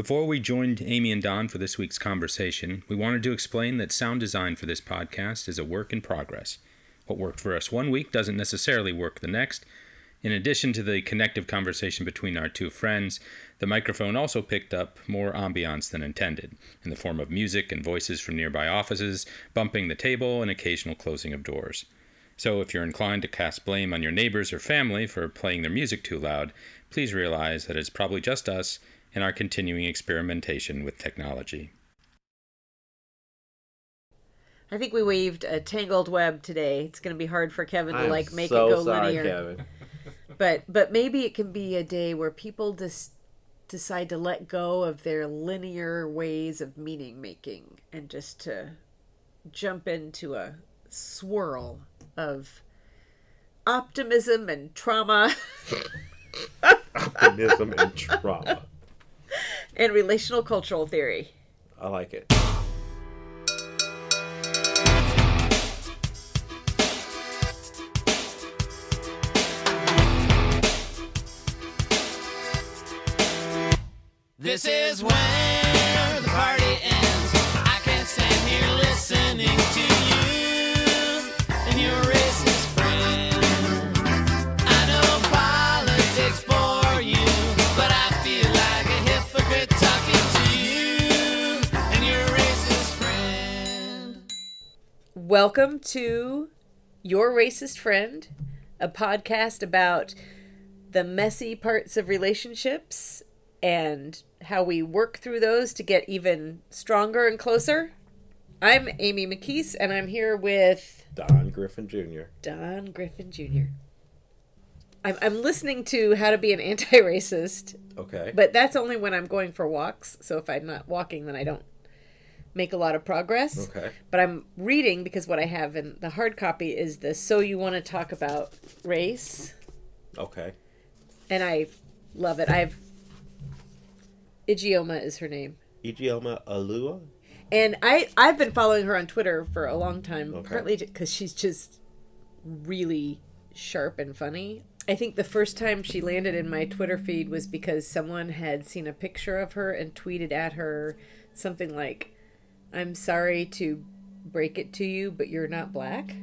Before we joined Amy and Don for this week's conversation, we wanted to explain that sound design for this podcast is a work in progress. What worked for us one week doesn't necessarily work the next. In addition to the connective conversation between our two friends, the microphone also picked up more ambiance than intended, in the form of music and voices from nearby offices, bumping the table, and occasional closing of doors. So if you're inclined to cast blame on your neighbors or family for playing their music too loud, please realize that it's probably just us and our continuing experimentation with technology. I think we weaved a tangled web today. It's going to be hard for Kevin to I'm like make so it go sorry, linear. Kevin. But but maybe it can be a day where people just decide to let go of their linear ways of meaning making and just to jump into a swirl of optimism and trauma Optimism and trauma. and relational cultural theory. I like it. This is where the party ends. I can't stand here listening to you Welcome to Your Racist Friend, a podcast about the messy parts of relationships and how we work through those to get even stronger and closer. I'm Amy McKees, and I'm here with Don Griffin Jr. Don Griffin Jr. I'm, I'm listening to How to Be an Anti Racist, Okay. but that's only when I'm going for walks. So if I'm not walking, then I don't make a lot of progress. Okay. But I'm reading because what I have in the hard copy is the So You Want to Talk About Race. Okay. And I love it. I've. Ijeoma is her name. Ijeoma Oluo? And I, I've been following her on Twitter for a long time, Okay. partly because she's just really sharp and funny. I think the first time she landed in my Twitter feed was because someone had seen a picture of her and tweeted at her something like, I'm sorry to break it to you, but you're not black.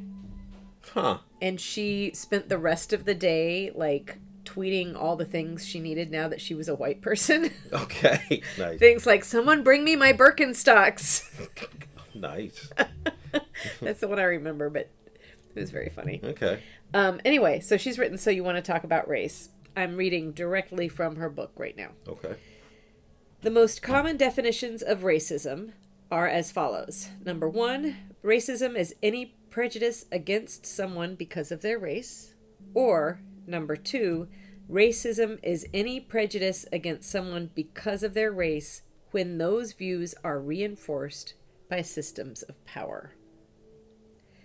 Huh. And she spent the rest of the day like tweeting all the things she needed now that she was a white person. Okay. nice. things like, someone bring me my Birkenstocks. Nice. That's the one I remember, but it was very funny. Okay. Um, anyway, so she's written So You Want to Talk About Race. I'm reading directly from her book right now. Okay. The most common definitions of racism are as follows Number one, racism is any prejudice against someone because of their race. Or, number two, racism is any prejudice against someone because of their race when those views are reinforced by systems of power.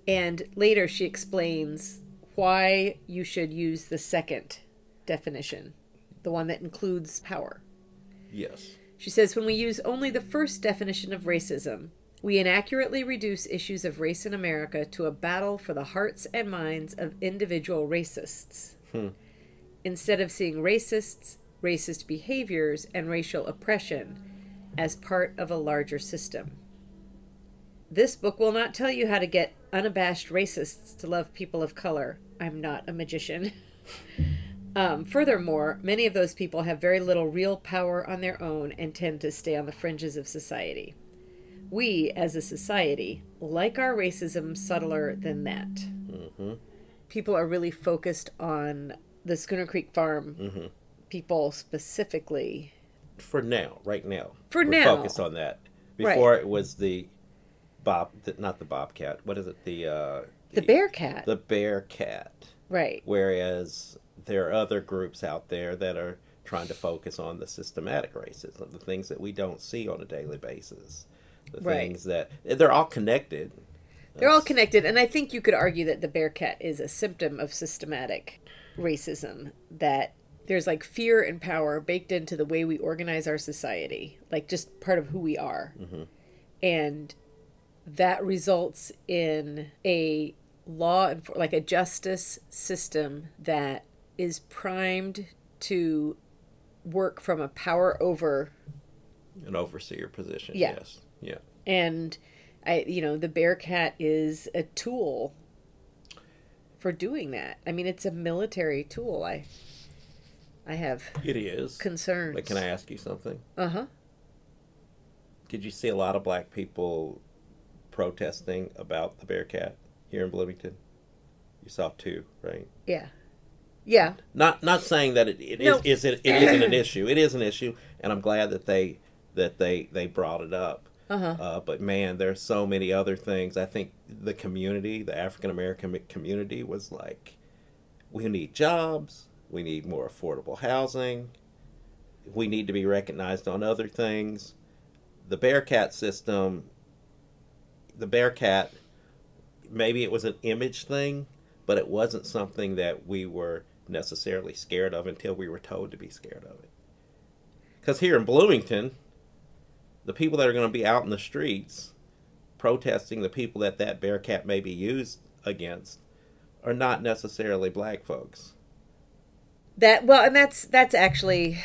And later she explains why you should use the second definition, the one that includes power. Yes. She says when we use only the first definition of racism, we inaccurately reduce issues of race in America to a battle for the hearts and minds of individual racists. Hmm. Instead of seeing racists, racist behaviors, and racial oppression as part of a larger system. This book will not tell you how to get unabashed racists to love people of color. I'm not a magician. Um, furthermore, many of those people have very little real power on their own and tend to stay on the fringes of society. We, as a society, like our racism subtler than that. People are really focused on the Schooner Creek Farm people specifically. For now, right now. For We're now. focused on that. Right. Before it was the Bob, the, not the Bobcat. What is it? The uh, The bear cat. The bear cat. right. Whereas there are other groups out there that are trying to focus on the systematic racism, the things that we don't see on a daily basis, the Right. things that they're all connected. They're all connected, and I think you could argue that the bear cat is a symptom of systematic racism. That there's like fear and power baked into the way we organize our society, like just part of who we are. Mm-hmm. And that results in a law and like a justice system that is primed to work from a power over An overseer position. Yeah. Yes. Yeah. and I, you know, the Bearcat is a tool for doing that. I mean, it's a military tool. I, I have It is. concerns. But can I ask you something? Uh huh. Did you see a lot of black people protesting about the Bearcat here in Bloomington? You saw two, right? Yeah. Yeah. Not not saying that it, it No. is, is it, it isn't an issue. It is an issue, and I'm glad that they that they they brought it up. Uh-huh. Uh, but man, there's so many other things. I think the community, the African American community, was like, we need jobs. We need more affordable housing. We need to be recognized on other things. The Bearcat system, the Bearcat, maybe it was an image thing, but it wasn't something that we were necessarily scared of until we were told to be scared of it. Because here in Bloomington, the people that are going to be out in the streets protesting the people that that Bearcat may be used against are not necessarily black folks. That well, and that's that's actually,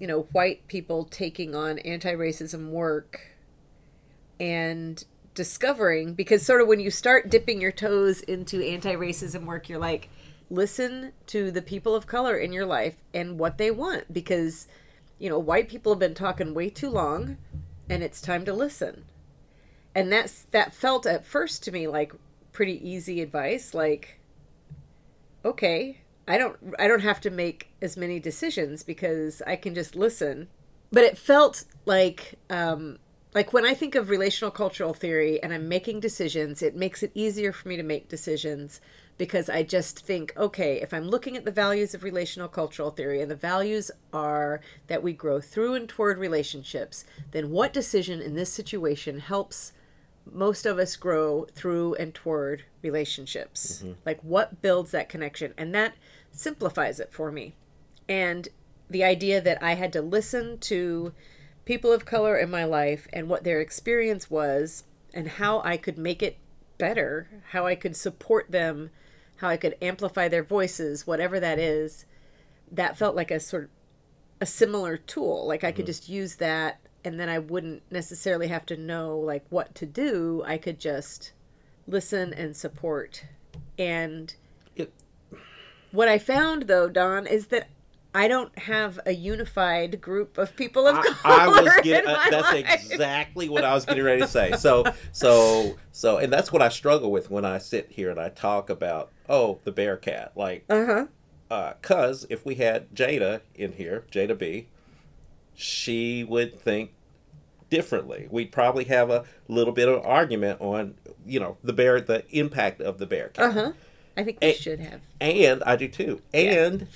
you know, white people taking on anti-racism work and discovering because sort of when you start dipping your toes into anti-racism work, you're like, listen to the people of color in your life and what they want because, you know, white people have been talking way too long, and it's time to listen. And that's that felt at first to me like pretty easy advice, like okay i don't i don't have to make as many decisions because i can just listen but it felt like um like when i think of relational cultural theory and i'm making decisions it makes it easier for me to make decisions because i just think okay if i'm looking at the values of relational cultural theory and the values are that we grow through and toward relationships then what decision in this situation helps most of us grow through and toward relationships. Mm-hmm. Like what builds that connection? And that simplifies it for me. And the idea that I had to listen to people of color in my life and what their experience was and how I could make it better, how I could support them, how I could amplify their voices, whatever that is, that felt like a sort of a similar tool. Like I could mm-hmm. just use that and then I wouldn't necessarily have to know like what to do. I could just listen and support. And It- what I found though, Don, is that I don't have a unified group of people of I, color. I was in getting. my that's life. exactly what I was getting ready to say. So, so, so, and that's what I struggle with when I sit here and I talk about oh the Bearcat, like, Uh-huh. uh, cause if we had Jada in here, Jada B, she would think differently. We'd probably have a little bit of argument on you know the bear, the impact of the Bearcat. Uh-huh. I think we Eh, should have. And I do too. And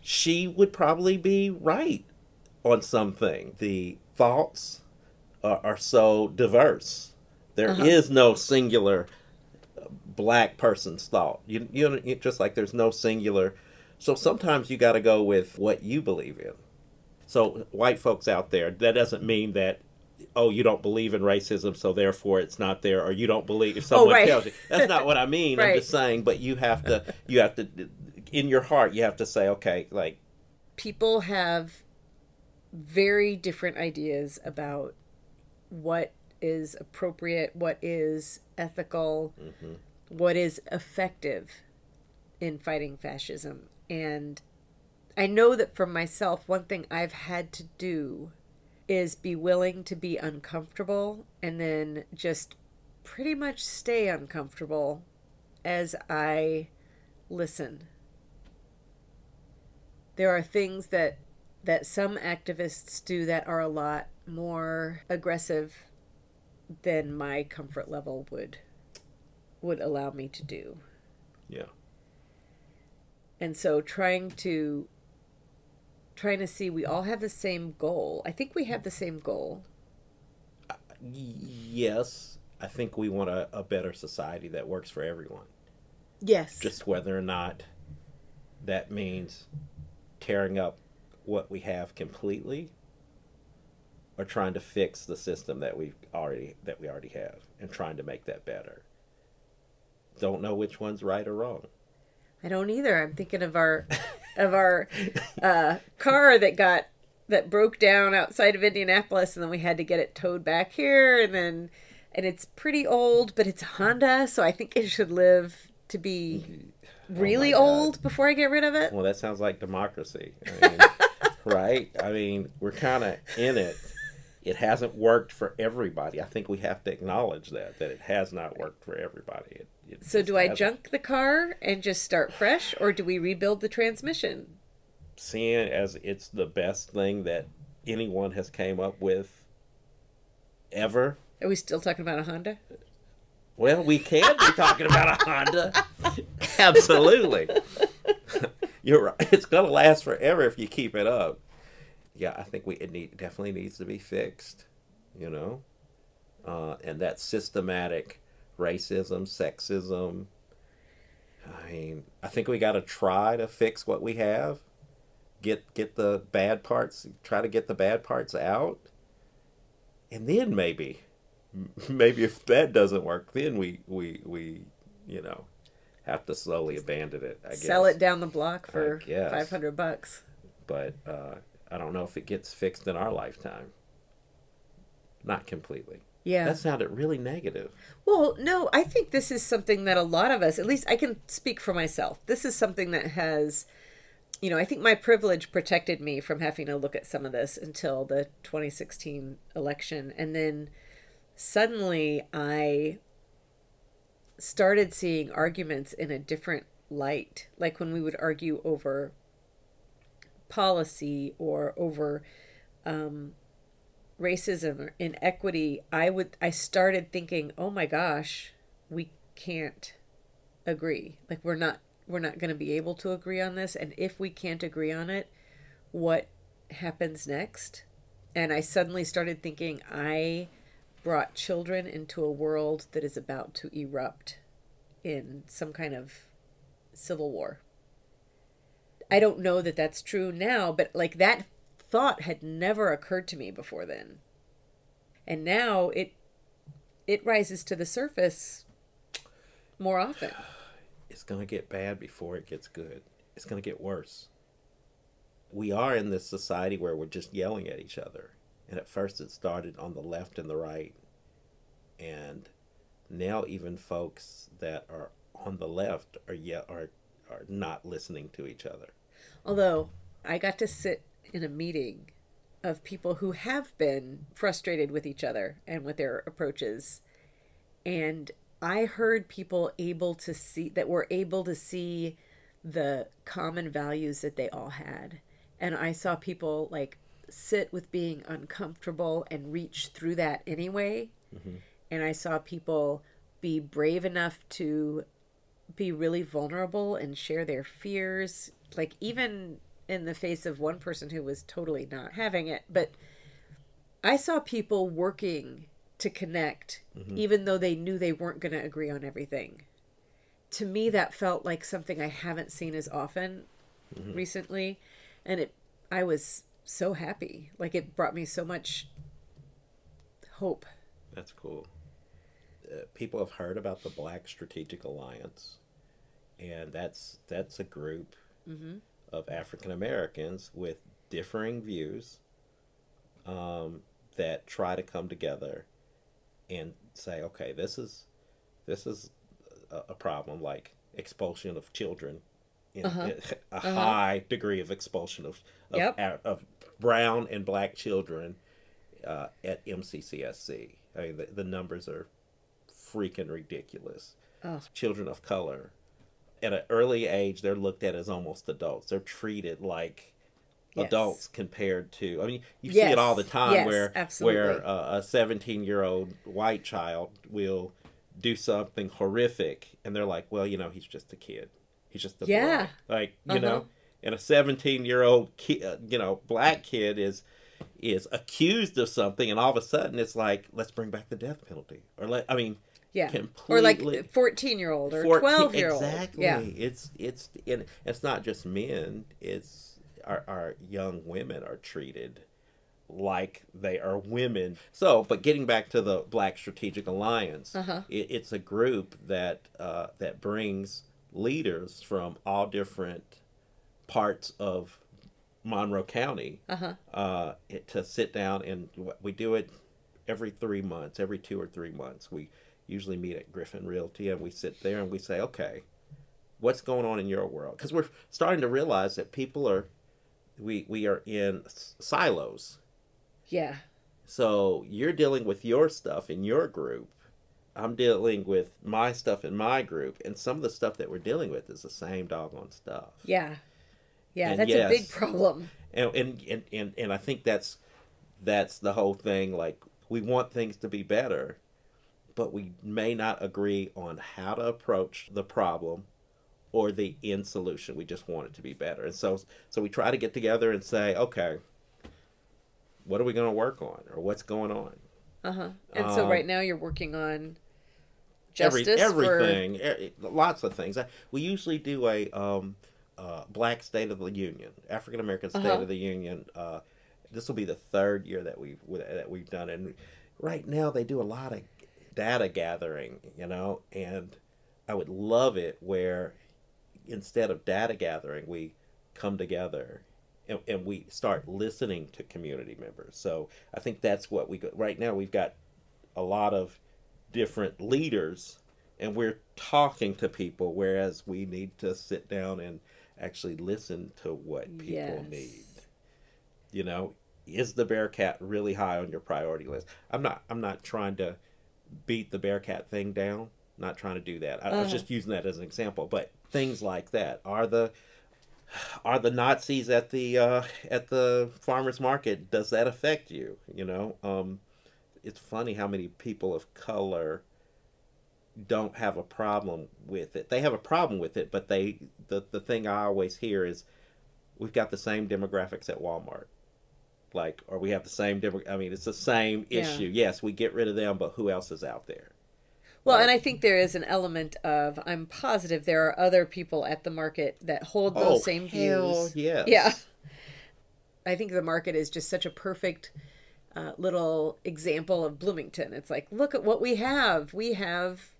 she would probably be right on something. The thoughts are, are so diverse. There is Uh-huh. no singular black person's thought. You, you know, just like there's no singular. So sometimes you got to go with what you believe in. So white folks out there, that doesn't mean that oh you don't believe in racism so therefore it's not there or you don't believe if someone Oh, right. tells you that's not what i mean i'm just saying but you have to you have to in your heart you have to say okay like people have very different ideas about what is appropriate, what is ethical, mm-hmm. what is effective in fighting fascism. And I know that for myself, one thing I've had to do is be willing to be uncomfortable and then just pretty much stay uncomfortable as I listen there are things that that some activists do that are a lot more aggressive than my comfort level would would allow me to do. yeah And so trying to trying to see we all have the same goal. I think we have the same goal. Uh, yes i think we want a, a better society that works for everyone Yes. just whether or not that means tearing up what we have completely or trying to fix the system that we already that we already have and trying to make that better. Don't know which one's right or wrong. I don't either. I'm thinking of our of our uh, car that got that broke down outside of Indianapolis, and then we had to get it towed back here, and then and it's pretty old, but it's a Honda, so I think it should live to be Oh really God. old before I get rid of it. Well, that sounds like democracy, I mean, right? I mean, we're kind of in it. It hasn't worked for everybody. I think we have to acknowledge that that it has not worked for everybody. It, it So do I hasn't. junk the car and just start fresh, or do we rebuild the transmission? Seeing it as it's the best thing that anyone has came up with ever. Are we still talking about a Honda? Well, we can be talking about a Honda. Absolutely. You're right. It's gonna last forever if you keep it up. Yeah, I think we it need definitely needs to be fixed. You know, uh, and that systematic racism, sexism. I mean, I think we got to try to fix what we have. Get get the bad parts. Try to get the bad parts out, and then maybe maybe if that doesn't work, then we we we you know have to slowly abandon it. I guess. Sell it down the block for five hundred bucks. but uh, I don't know if it gets fixed in our lifetime. Not completely. Yeah. That sounded really negative. Well, no, I think this is something that a lot of us, at least I can speak for myself. This is something that has, you know, I think my privilege protected me from having to look at some of this until the 2016 election. And then suddenly I started seeing arguments in a different light. Like when we would argue over policy or over um, racism or inequity, I would I started thinking, "Oh my gosh, we can't agree. Like we're not we're not going to be able to agree on this and if we can't agree on it, what happens next?" And I suddenly started thinking I brought children into a world that is about to erupt in some kind of civil war. I don't know that that's true now, but like that thought had never occurred to me before then. And now it it rises to the surface more often. It's going to get bad before it gets good. It's going to get worse. We are in this society where we're just yelling at each other. And at first it started on the left and the right. And now even folks that are on the left are yet are are not listening to each other. Although I got to sit in a meeting of people who have been frustrated with each other and with their approaches. And I heard people able to see that were able to see the common values that they all had. And I saw people like sit with being uncomfortable and reach through that anyway. Mm-hmm. And I saw people be brave enough to be really vulnerable and share their fears. Like even in the face of one person who was totally not having it. But i saw people working to connect mm-hmm. even though they knew they weren't going to agree on everything. To me that felt like something i haven't seen as often mm-hmm. recently. And it i was so happy. Like it brought me so much hope. That's cool. Uh, people have heard about the Black Strategic Alliance, and that's that's a group of African Americans with differing views um, that try to come together and say, okay, this is this is a, a problem like expulsion of children, in, Uh-huh. a high degree of expulsion of of, Yep. of brown and black children uh, at MCCSC. I mean, the, the numbers are freaking ridiculous. Oh. Children of color, at an early age, they're looked at as almost adults. They're treated like Yes. adults compared to. I mean, you see it all the time Yes, where absolutely. where uh, a 17 year old white child will do something horrific, and they're like, "Well, you know, he's just a kid. He's just a boy." Yeah. like you Uh-huh. know." And a 17 year old ki- uh, you know black kid is is accused of something, and all of a sudden it's like, let's bring back the death penalty, or let I mean, yeah or like 14 year old or 12 year old Exactly. yeah It's it's and it's not just men. It's our our young women are treated like they are women. So, but getting back to the Black Strategic Alliance, Uh-huh. it, it's a group that uh, that brings leaders from all different parts of Monroe County Uh-huh. uh, it, to sit down and we do it every three months, every two or three months. We usually meet at Griffin Realty and we sit there and we say, okay, what's going on in your world? Because we're starting to realize that people are, we we are in s- silos. Yeah. So you're dealing with your stuff in your group. I'm dealing with my stuff in my group, and some of the stuff that we're dealing with is the same doggone stuff. Yeah. Yeah, And that's a big problem. and and, and and and I think that's that's the whole thing. Like we want things to be better, but we may not agree on how to approach the problem or the end solution. We just want it to be better, and so so we try to get together and say, okay, what are we going to work on, or what's going on? Uh-huh. And so Um, right now you're working on Every- justice for everything, e- lots of things. We usually do a um, uh, Black State of the Union, African American State Uh-huh. of the Union. Uh, this will be the third year that we've that we've done, it. and right now they do a lot of data gathering, you know, and I would love it where instead of data gathering, we come together. And, and we start listening to community members. So I think that's what we got. Right now, we've got a lot of different leaders and we're talking to people whereas we need to sit down and actually listen to what people Yes. need. You know is the bearcat really high on your priority list? I'm not i'm not trying to beat the bearcat thing down not trying to do that. I, I was Uh-huh. just using that as an example but things like that. Are the are the nazis at the uh at the farmers market? Does that affect you? You know um it's funny how many people of color don't have a problem with it. They have a problem with it, but they the the thing I always hear is we've got the same demographics at Walmart. Like or we have the same demo I mean it's the same Yeah. issue. Yes, we get rid of them, but who else is out there? Well, and I think there is an element of I'm positive there are other people at the market that hold those oh, same views. Oh, hell views. yes. Yeah. I think the market is just such a perfect uh, little example of Bloomington. It's like, look at what we have. We have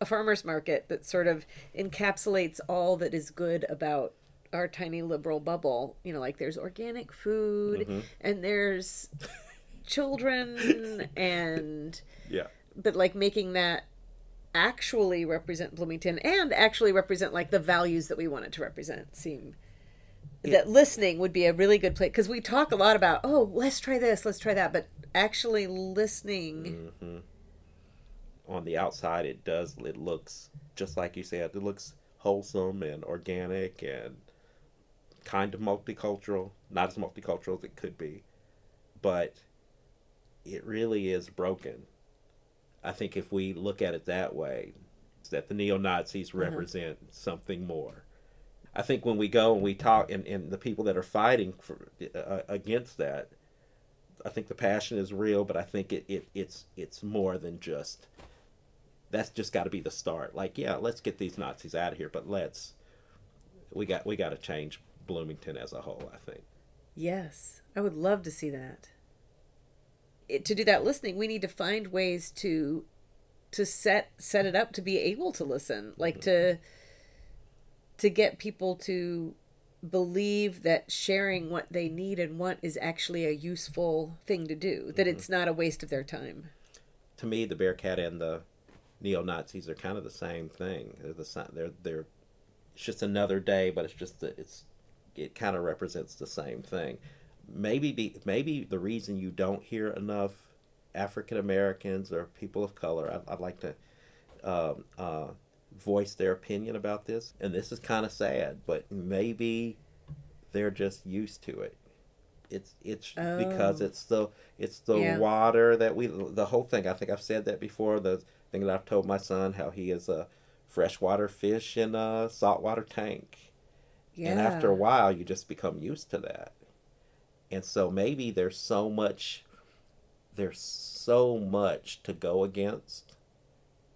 a farmer's market that sort of encapsulates all that is good about our tiny liberal bubble. You know, like there's organic food Mm-hmm. and there's children and Yeah. but like making that actually represent Bloomington and actually represent like the values that we want it to represent seem that listening would be a really good place because we talk a lot about oh let's try this let's try that but actually listening mm-hmm. On the outside it does it looks just like you said, it looks wholesome and organic and kind of multicultural. Not as multicultural as it could be. But it really is broken. I think if we look at it that way, that the neo Nazis mm-hmm. represent something more. I think when we go and we talk, and, and the people that are fighting for, uh, against that, I think the passion is real, but I think it, it it's it's more than just. That's just got to be the start. Like, yeah, let's get these Nazis out of here, but let's. We got we got to change Bloomington as a whole. I think. yes i would love to see that it, to do that listening we need to find ways to to set set it up to be able to listen like to to get people to believe that sharing what they need and want is actually a useful thing to do that it's not a waste of their time to me, the Bearcat and the neo Nazis are kind of the same thing. They're the they're they're it's just another day, but it's just that it's it kind of represents the same thing. Maybe be maybe the reason you don't hear enough African Americans or people of color, I'd, I'd like to um, uh, voice their opinion about this, and this is kind of sad, but maybe they're just used to it. It's it's because Oh. it's the it's the Yeah. water that we the whole thing. I think I've said that before. The thing that I've told my son how he is a freshwater fish in a saltwater tank, yeah and after a while you just become used to that. And so maybe there's so much there's so much to go against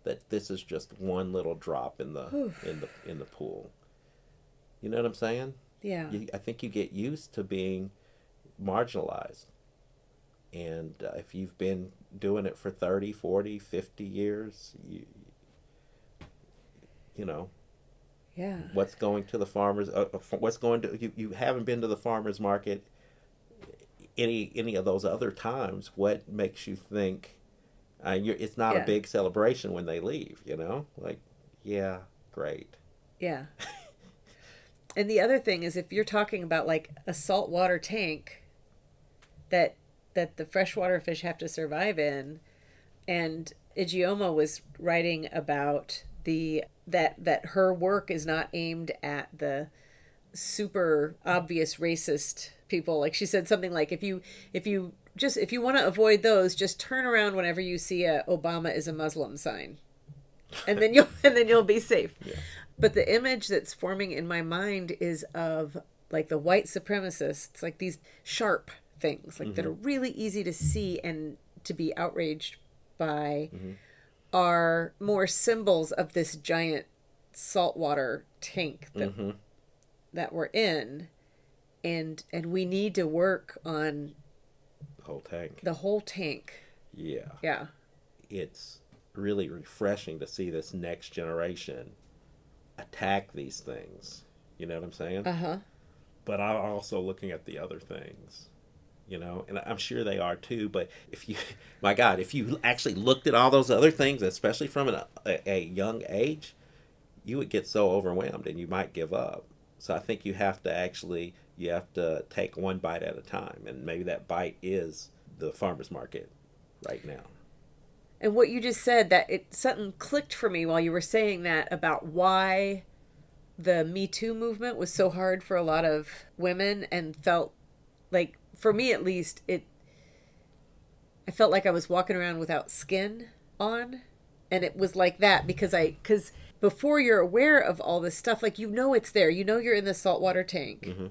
that this is just one little drop in the in the in the pool. You know what I'm saying? yeah you, I think you get used to being marginalized. And uh, if you've been doing it for 30, 40, 50 years, you, you know, Yeah. What's going to the farmers? Uh, uh, what's going to you? You haven't been to the farmers market any any of those other times. What makes you think? Uh, you're, it's not Yeah. a big celebration when they leave. You know, like yeah, great. Yeah. and the other thing is if you're talking about like a saltwater tank that that the freshwater fish have to survive in and Ijeoma was writing about the that that her work is not aimed at the super obvious racist people like she said something like if you if you just if you want to avoid those just turn around whenever you see a obama is a muslim sign. And then you'll and then you'll be safe. But the image that's forming in my mind is of like the white supremacists like these sharp things like that mm-hmm. are really easy to see and to be outraged by mm-hmm. are more symbols of this giant saltwater tank that mm-hmm. that we're in. And and we need to work on The whole tank. the whole tank Yeah, yeah it's really refreshing to see this next generation attack these things. You know what I'm saying? uh-huh but I'm also looking at the other things, you know, and I'm sure they are too. But if you, my God, if you actually looked at all those other things, especially from an, a, a young age, you would get so overwhelmed and you might give up. So I think you have to actually, you have to take one bite at a time, and maybe that bite is the farmers market right now. And what you just said that it something clicked for me while you were saying that about why the Me Too movement was so hard for a lot of women and felt like for me at least it I felt like I was walking around without skin on and it was like that because I cuz before you're aware of all this stuff like you know it's there. You know you're in the saltwater tank mm-hmm.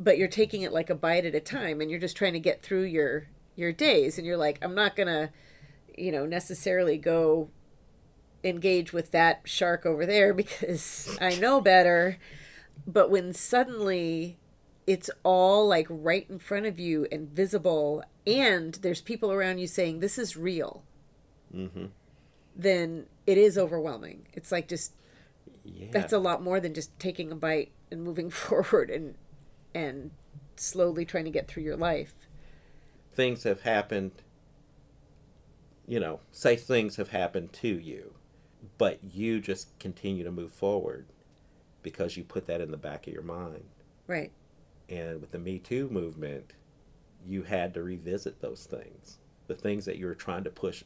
But you're taking it like a bite at a time and you're just trying to get through your your days and you're like I'm not going to you know necessarily go engage with that shark over there because I know better. But when suddenly it's all like right in front of you and visible, and there's people around you saying, This is real, Mm-hmm. then it is overwhelming. It's like just Yeah. that's a lot more than just taking a bite and moving forward and and slowly trying to get through your life. things have happened you know say things have happened to you but you just continue to move forward because you put that in the back of your mind Right. and with the me too movement you had to revisit those things the things that you were trying to push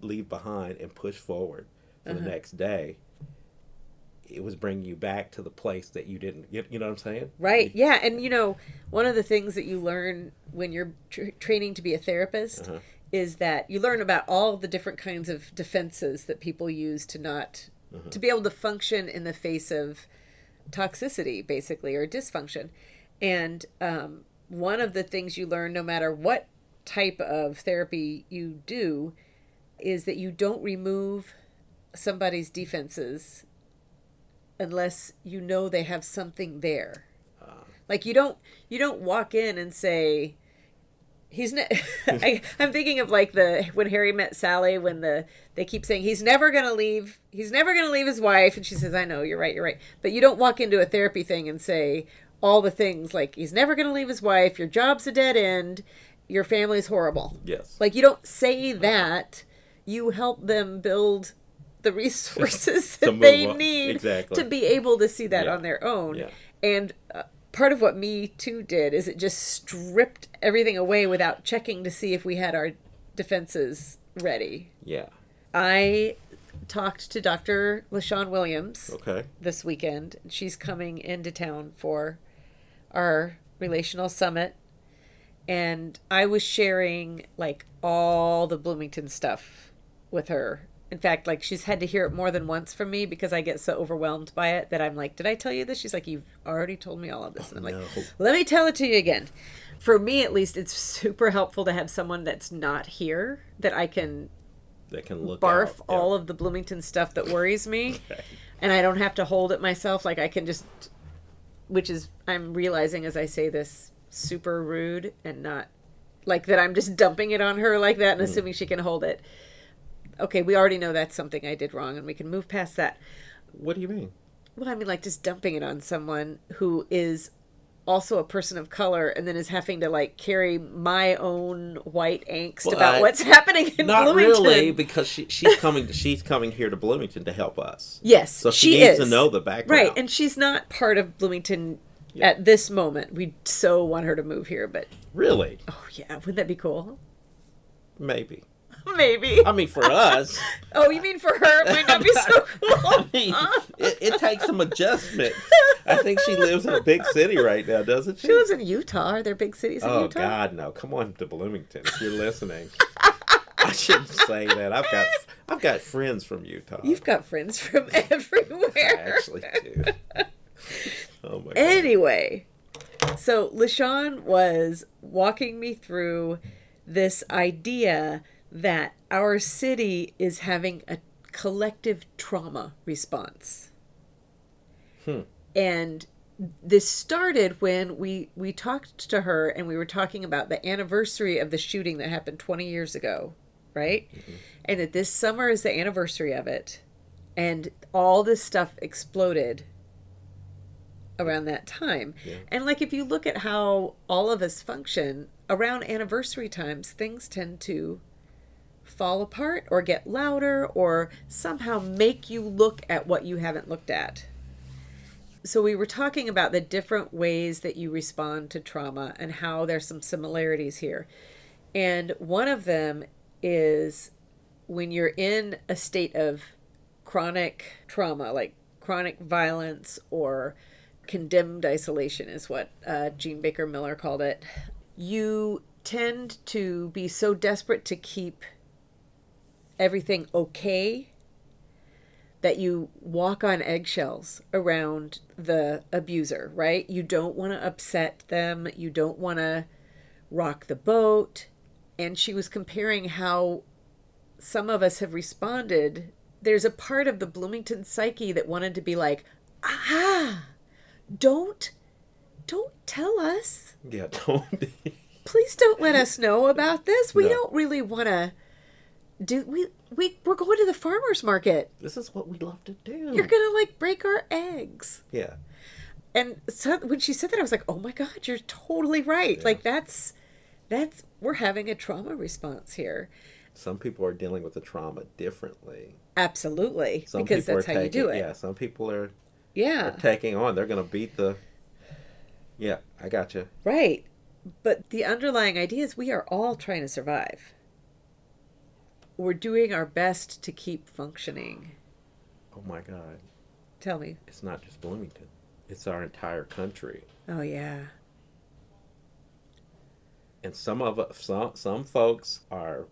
leave behind and push forward for Uh-huh. the next day it was bringing you back to the place that you didn't you, you know what i'm saying Right. Yeah. And, you know, one of the things that you learn when you're tr- training to be a therapist Uh-huh. is that you learn about all the different kinds of defenses that people use to not, to be able to function in the face of toxicity, basically, or dysfunction. And um, one of the things you learn, no matter what type of therapy you do, is that you don't remove somebody's defenses unless you know they have something there. Ah. Like you don't you don't walk in and say he's ne- I, I'm thinking of like the when Harry met Sally when the they keep saying he's never gonna leave he's never gonna leave his wife and she says I know you're right you're right. But you don't walk into a therapy thing and say all the things like he's never gonna leave his wife your job's a dead end your family's horrible. Yes. Like you don't say that. You help them build the resources that they need Exactly. to be able to see that Yeah. on their own Yeah. and uh, part of what me too did is it just stripped everything away without checking to see if we had our defenses ready yeah i talked to dr lashawn williams okay this weekend. She's coming into town for our relational summit. And I was sharing like all the Bloomington stuff with her. In fact, like she's had to hear it more than once from me because I get so overwhelmed by it that I'm like, Did I tell you this? She's like, You've already told me all of this. And I'm like, no. Let me tell it to you again. For me, at least, it's super helpful to have someone that's not here that I can that can look barf all of the Bloomington stuff that worries me, and I don't have to hold it myself. Like I can just, which is I'm realizing as I say this, super rude and not like that. I'm just dumping it on her like that and mm. assuming she can hold it. Okay, we already know that's something I did wrong, and we can move past that. what do you mean well, I mean, like just dumping it on someone who is also a person of color and then is having to like carry my own white angst Well, about I- what's happening in Not Bloomington. really, because she, she's coming. she's coming here to Bloomington to help us. Yes, So she, she needs is. to know the background. Right, and she's not part of Bloomington Yeah. at this moment. We so want her to move here, but really, oh yeah, wouldn't that be cool? maybe. Maybe. I mean, for us, Oh, you mean for her? It might not be so cool. I mean, it, it takes some adjustment. I think she lives in a big city right now, doesn't she? She lives in Utah. Are there big cities in oh Utah? Oh, God, no! Come on to Bloomington if you're listening. I shouldn't say that. I've got I've got friends from Utah. You've got friends from I everywhere. actually do. Oh my God. Anyway, so LaShawn was walking me through this idea that our city is having a collective trauma response. Hmm. And this started when we we talked to her and we were talking about the anniversary of the shooting that happened 20 years ago, right? And that this summer is the anniversary of it and all this stuff exploded around that time. Yeah. And like if you look at how all of us function around anniversary times, things tend to fall apart or get louder or somehow make you look at what you haven't looked at. So we were talking about the different ways that you respond to trauma and how there's some similarities here. And one of them is when you're in a state of chronic trauma, like chronic violence or condemned isolation, is what uh, Jean Baker Miller called it. You tend to be so desperate to keep everything okay that you walk on eggshells around the abuser, right? You don't want to upset them, you don't want to rock the boat. And she was comparing how some of us have responded. There's a part of the Bloomington psyche that wanted to be like, ah, don't, don't tell us. Yeah, don't. Please don't let us know about this. We No. don't really want to do. We we we're going to the farmers market. This is what we love to do. You're gonna like break our eggs. Yeah. And so when she said that, I was like, oh my god, you're totally right. Like that's that's we're having a trauma response here. Some people are dealing with the trauma differently. Absolutely, Some because people that's are how taking, you do it. Yeah, some people are, Yeah, are taking on. They're going to beat the. Yeah, I got you. right. But the underlying idea is we are all trying to survive. We're doing our best to keep functioning. Oh my God, Tell me. it's not just Bloomington; it's our entire country. Oh yeah. And some of uh, us, some some folks are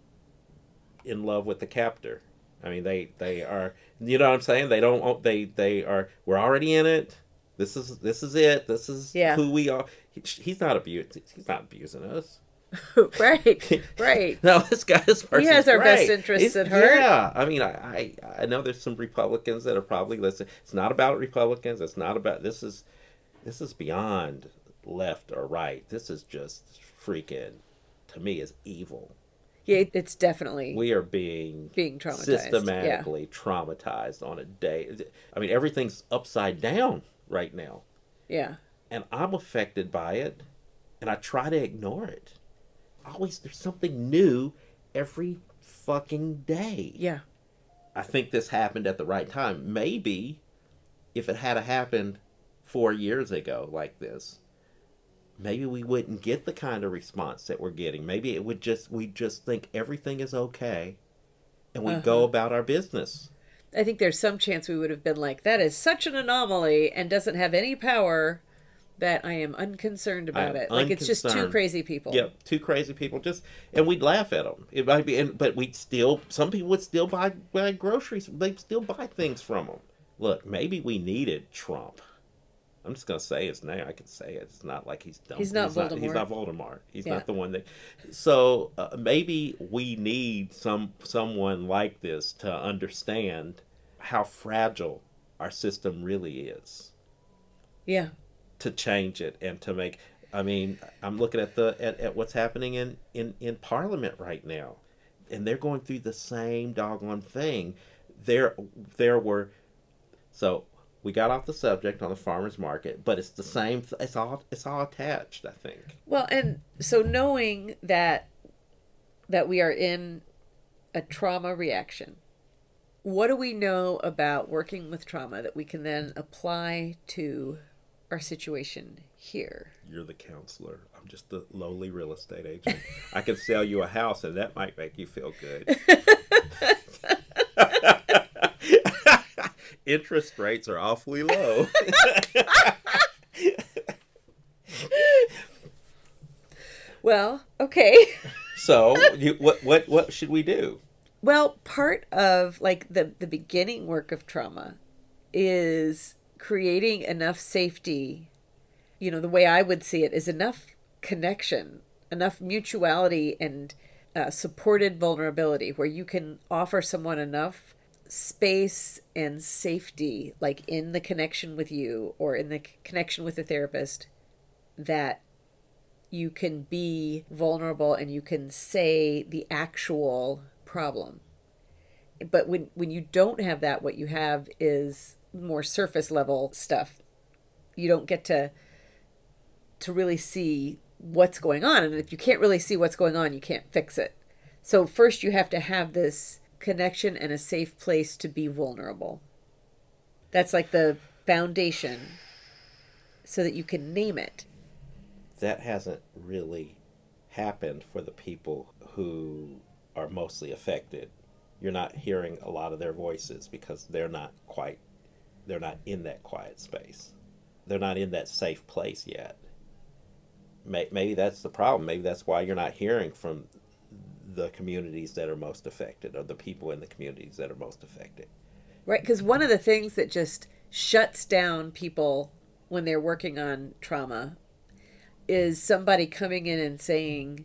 in love with the captor. I mean, they they are. You know what I'm saying? They don't. They they are. We're already in it. This is this is it. This is Yeah. who we are. He, he's not abusing. He's not abusing us. right. Right. No, this guy, this person, has our best interests at heart. Yeah, I mean, I, I, I know there's some Republicans that are probably listening. It's not about Republicans. It's not about this is, this is beyond left or right. This is just freaking, to me, is evil. Yeah, it's definitely We are being being traumatized. systematically traumatized on a day. I mean, everything's upside down right now, Yeah. and I'm affected by it, and I try to ignore it. Always, there's something new every fucking day. Yeah. I think this happened at the right time. Maybe if it had happened four years ago like this, maybe we wouldn't get the kind of response that we're getting. Maybe it would just we just think everything is okay and we go Uh-huh. about our business. I think there's some chance we would have been like, that is such an anomaly and doesn't have any power that I am unconcerned about am it. Like it's just two crazy people. Yep, two crazy people just and we'd laugh at them. It might be and, but we'd still some people would still buy buy groceries. They'd still buy things from them. Look, maybe we needed Trump. I'm just gonna say his name. I can say it. It's not like he's dumb. He's not He's not, Voldemort. Voldemort. He's Yeah. not the one that. So uh, maybe we need some someone like this to understand how fragile our system really is Yeah. To change it and to make. I mean, I'm looking at the at, at what's happening in, in in Parliament right now, and they're going through the same doggone thing. There there were so we got off the subject on the farmers market, but it's the same. It's all it's all attached. I think. Well, and so knowing that that we are in a trauma reaction, what do we know about working with trauma that we can then apply to our situation here? You're the counselor. I'm just the lowly real estate agent. I can sell you a house, and that might make you feel good. Interest rates are awfully low. Well, okay. so, you, what what what should we do? Well, part of like the the beginning work of trauma is creating enough safety. You know, the way I would see it is enough connection, enough mutuality and uh, supported vulnerability where you can offer someone enough space and safety like in the connection with you or in the connection with the therapist that you can be vulnerable and you can say the actual problem but when when you don't have that what you have is more surface level stuff. You don't get to to really see what's going on. And if you can't really see what's going on you can't fix it. So first you have to have this connection and a safe place to be vulnerable. That's like the foundation so that you can name it. That hasn't really happened for the people who are mostly affected. You're not hearing a lot of their voices because they're not quite they're not in that quiet space. They're not in that safe place yet. Maybe that's the problem. Maybe that's why you're not hearing from the communities that are most affected or the people in the communities that are most affected. Right, because one of the things that just shuts down people when they're working on trauma is somebody coming in and saying,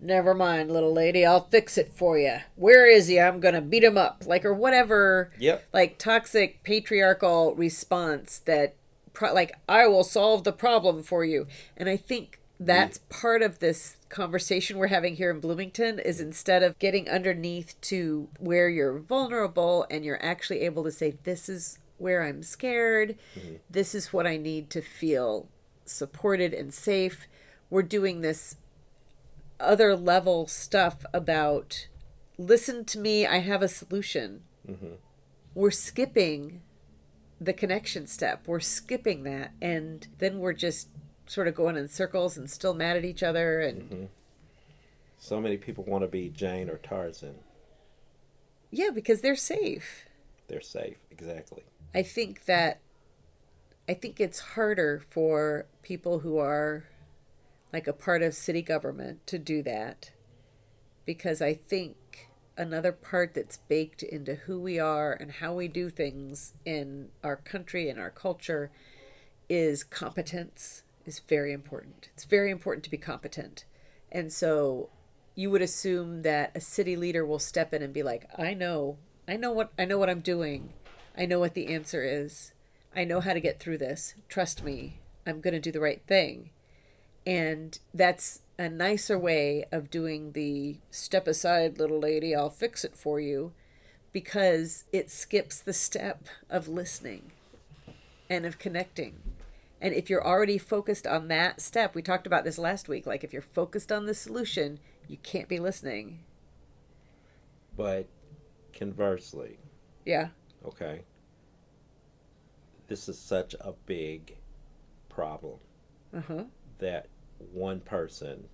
Never mind, little lady, I'll fix it for you. Where is he? I'm going to beat him up. Like, or whatever, Yep. like, toxic patriarchal response that, pro- like, I will solve the problem for you. And I think that's mm. part of this conversation we're having here in Bloomington is instead of getting underneath to where you're vulnerable and you're actually able to say, This is where I'm scared, mm-hmm. this is what I need to feel supported and safe. We're doing this other level stuff about listen to me, I have a solution. Mm-hmm. We're skipping the connection step. We're skipping that. And then we're just sort of going in circles and still mad at each other. And mm-hmm. So many people want to be Jane or Tarzan. yeah, because they're safe. They're safe. Exactly. I think that I think it's harder for people who are like a part of city government to do that because I think another part that's baked into who we are and how we do things in our country and our culture is competence is very important. It's very important to be competent. And so you would assume that a city leader will step in and be like, "I know. I know what I know what I'm doing. I know what the answer is. I know how to get through this. Trust me. I'm going to do the right thing." And that's a nicer way of doing the step aside, little lady, I'll fix it for you because it skips the step of listening and of connecting. And if you're already focused on that step, we talked about this last week, like if you're focused on the solution, you can't be listening. But conversely, Yeah. okay, this is such a big problem Uh huh. that one person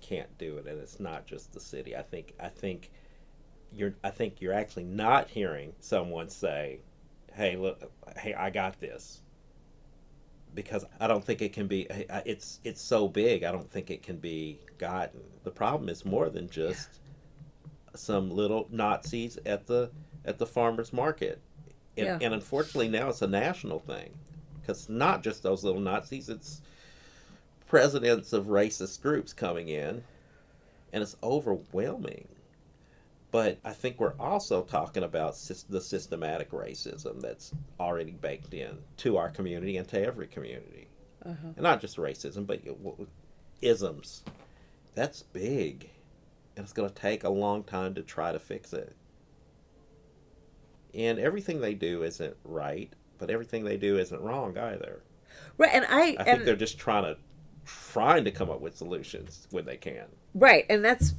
can't do it, and it's not just the city. I think I think you're I think you're actually not hearing someone say, "Hey, look, hey, I got this." Because I don't think it can be. It's it's so big. I don't think it can be gotten. The problem is more than just some little Nazis at the at the farmers market, and, Yeah. and unfortunately now it's a national thing. Because not just those little Nazis. It's presidents of racist groups coming in, and it's overwhelming. But I think we're also talking about the systematic racism that's already baked in to our community and to every community, Uh-huh. and not just racism, but isms. That's big, and it's going to take a long time to try to fix it. And everything they do isn't right, but everything they do isn't wrong either. Right, and I, I and think they're just trying to trying to come up with solutions when they can. right, and that's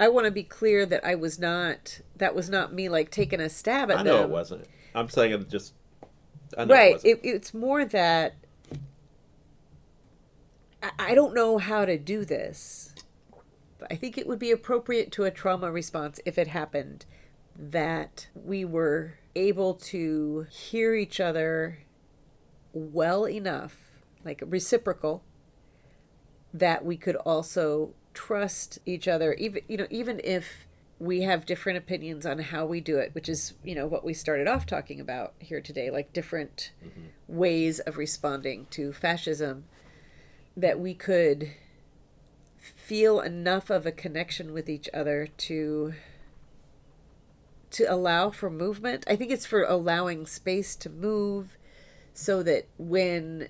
I want to be clear that I was not that was not me like taking a stab at I know them. it wasn't. I'm saying it just I know it right. It, it's more that I, I don't know how to do this. But I think it would be appropriate to a trauma response if it happened that we were able to hear each other well enough, like reciprocal, that we could also trust each other even you know even if we have different opinions on how we do it which is you know what we started off talking about here today like different mm-hmm. ways of responding to fascism that we could feel enough of a connection with each other to to allow for movement. I think it's for allowing space to move so that when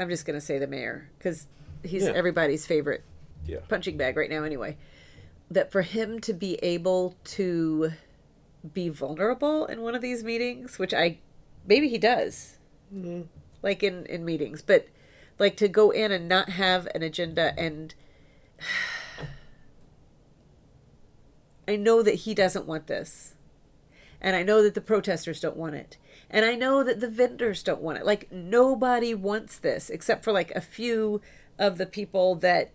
i'm just going to say the mayor because he's Yeah. everybody's favorite yeah. punching bag right now anyway that for him to be able to be vulnerable in one of these meetings which i maybe he does. Mm-hmm. Like in in meetings but like to go in and not have an agenda and i know that he doesn't want this. And i know that the protesters don't want it. And i know that the vendors don't want it. Like nobody wants this except for like a few of the people that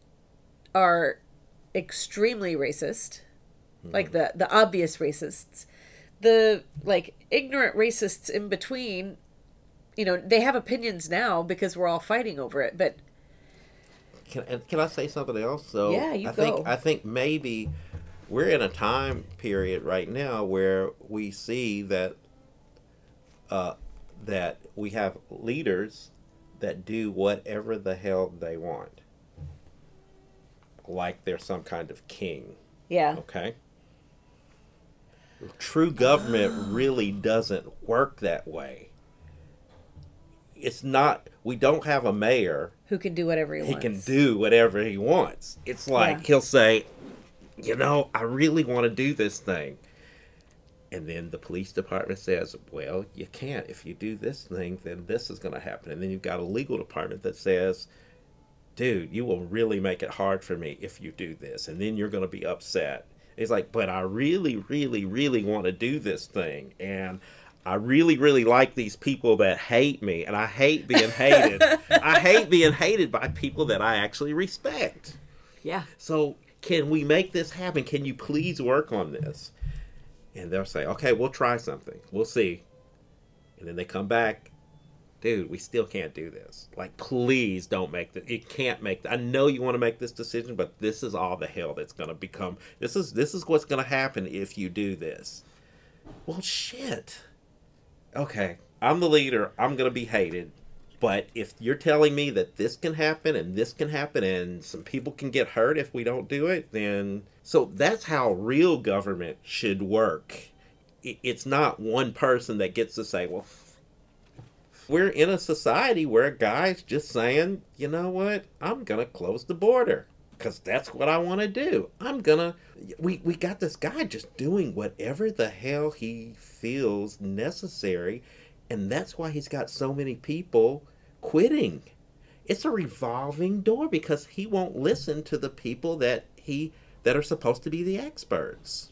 are extremely racist like the the obvious racists the like ignorant racists in between you know they have opinions now because we're all fighting over it but Can can I say something else? So Yeah, you I think. I think maybe we're in a time period right now where we see that uh, that we have leaders that do whatever the hell they want, like they're some kind of king. yeah Okay. True government really doesn't work that way. It's not. We don't have a mayor who can do whatever he, he wants He can do whatever he wants. It's like Yeah. he'll say, you know, I really want to do this thing. And then the police department says, well, you can't. If you do this thing, then this is going to happen. And then you've got a legal department that says, dude, you will really make it hard for me if you do this. And then you're going to be upset. It's like, but I really, really, really want to do this thing. And I really, really like these people that hate me. And I hate being hated. I hate being hated by people that I actually respect. yeah So, can we make this happen? Can you please work on this? And they'll say, okay, we'll try something. We'll see. And then they come back, dude, we still can't do this. Like, please don't make this. It can't make. I know you want to make this decision, but this is all the hell that's going to become. This is this is what's going to happen if you do this. Well, shit. Okay, I'm the leader. I'm going to be hated. But if you're telling me that this can happen and this can happen and some people can get hurt if we don't do it, then so that's how real government should work. It's not one person that gets to say, well, we're in a society where a guy's just saying, you know what, I'm going to close the border because that's what I want to do. I'm going to. We, we got this guy just doing whatever the hell he feels necessary and that's why he's got so many people quitting it's a revolving door because he won't listen to the people that he that are supposed to be the experts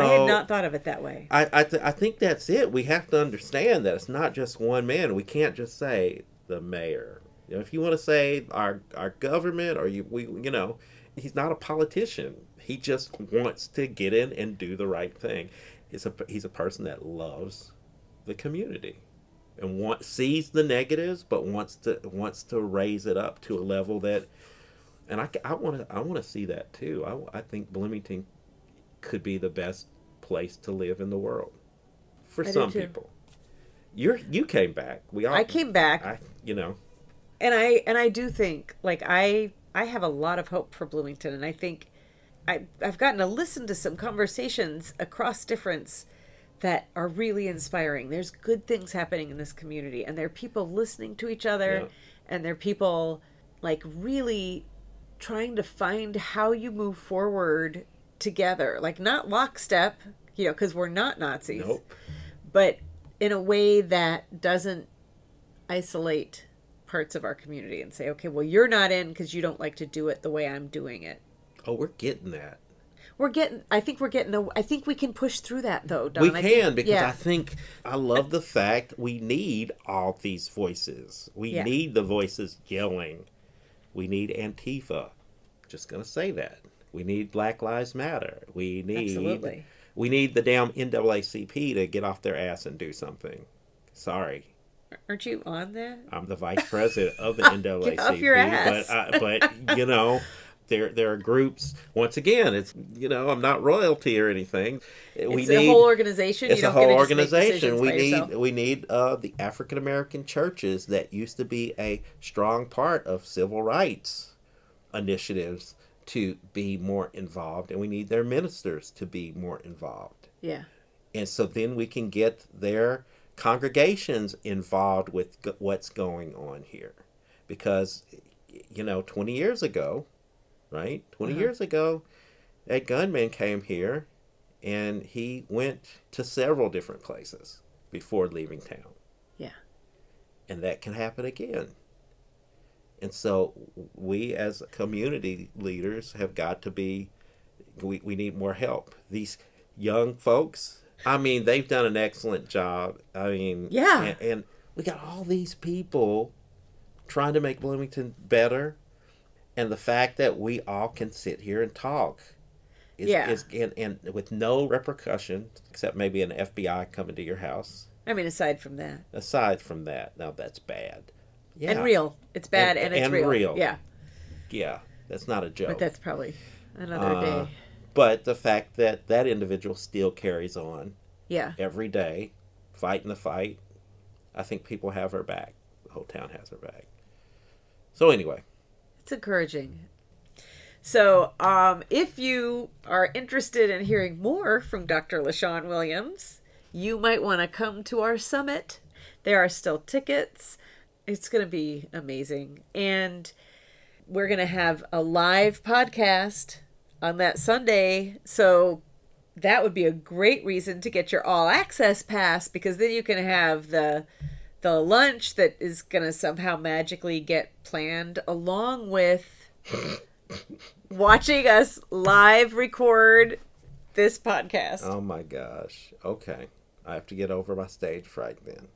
i had not thought of it that way I I, th- I think that's it. We have to understand that it's not just one man. We can't just say the mayor. You know, if you want to say our our government or you we you know, he's not a politician. He just wants to get in and do the right thing. He's a he's a person that loves the community and want, sees the negatives but wants to wants to raise it up to a level that and I, I want to I want to see that too. I, I think Bloomington could be the best place to live in the world for I some people. You're you came back. We all i came back I you know and i and i do think like i i have a lot of hope for bloomington and i think i i've gotten to listen to some conversations across difference that are really inspiring there's good things happening in this community and there are people listening to each other Yeah. and there are people like really trying to find how you move forward together like not lockstep you know because we're not nazis nope. but in a way that doesn't isolate parts of our community and say, okay, well, you're not in because you don't like to do it the way I'm doing it. Oh, we're getting that. We're getting. I think we're getting. A, I think we can push through that though. Don. we can think- because yeah. I think I love the fact we need all these voices. We Yeah. need the voices yelling. We need Antifa. Just gonna say that. We need Black Lives Matter. We need Absolutely. we need the damn NAACP to get off their ass and do something. Sorry, Aren't you on that? I'm the vice president of the NAACP. Get off your uh, ass. But, I, but you know, there there are groups. Once again, it's you know, I'm not royalty or anything. it's a whole organization. It's you a whole to just make organization. We need yourself. we need uh, the African American churches that used to be a strong part of civil rights initiatives to be more involved, and we need their ministers to be more involved. Yeah. And so then we can get their congregations involved with g- what's going on here. Because, you know, 20 years ago, right? 20 Uh-huh. years ago, a gunman came here and he went to several different places before leaving town. Yeah. And that can happen again. And so we as community leaders have got to be we, we need more help. These young folks, I mean, they've done an excellent job. I mean, Yeah. And, and we got all these people trying to make Bloomington better. And the fact that we all can sit here and talk is, Yeah. is and, and with no repercussion, except maybe an FBI coming to your house. I mean, aside from that, Aside from that, now that's bad. Yeah. and real. It's bad and, And- it's and real. real. Yeah. Yeah, that's not a joke. But that's probably another Uh, day. But the fact that that individual still carries on Yeah. every day, fighting the fight, I think people have her back. The whole town has her back. So anyway, It's encouraging. So, um, if you are interested in hearing more from Dr. LaShawn Williams, you might want to come to our summit. There are still tickets. It's going to be amazing. And we're going to have a live podcast on that Sunday. So, that would be a great reason to get your all access pass because then you can have the the lunch that is going to somehow magically get planned along with watching us live record this podcast. oh my gosh. Okay. I have to get over my stage fright then.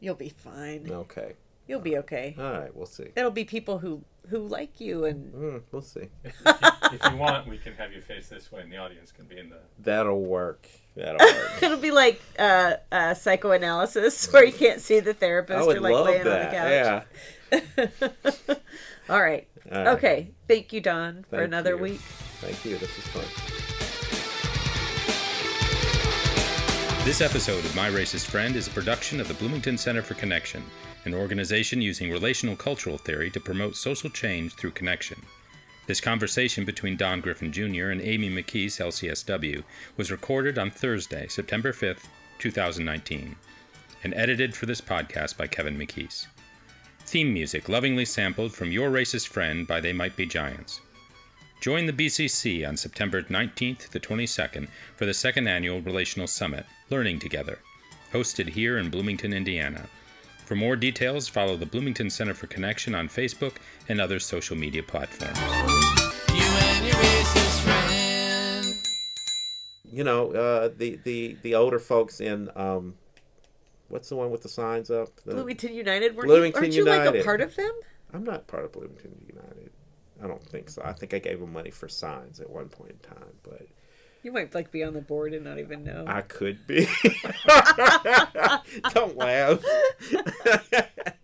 You'll be fine. Okay. You'll be okay. All right, we'll see. It'll be people who who like you and Mm, we'll see. If, if, you, if you want, we can have you face this way, and the audience can be in the. That'll work. That'll it'll be like uh, uh, psychoanalysis where you can't see the therapist. I would You're like love laying that. on the couch. All right. All right. Okay. Thank you, Don, for another you. week. Thank you. This is fun. This episode of My Racist Friend is a production of the Bloomington Center for Connection, an organization using relational cultural theory to promote social change through connection. This conversation between Don Griffin Jr. and Amy McKees, LCSW, was recorded on Thursday, September 5th, 2019, and edited for this podcast by Kevin McKees. Theme music lovingly sampled from Your Racist Friend by They Might Be Giants. Join the BCC on September 19th to 22nd for the second annual Relational Summit, Learning Together, hosted here in Bloomington, Indiana. For more details, follow the Bloomington Center for Connection on Facebook and other social media platforms. You and your racist friend. You know, uh, the, the, the older folks in, um, what's the one with the signs up? The- Bloomington United. Weren't Bloomington you, aren't you like a part of them? I'm not part of Bloomington United. I don't think so. I think I gave them money for signs at one point in time, but You might like be on the board and not even know. I could be. don't laugh.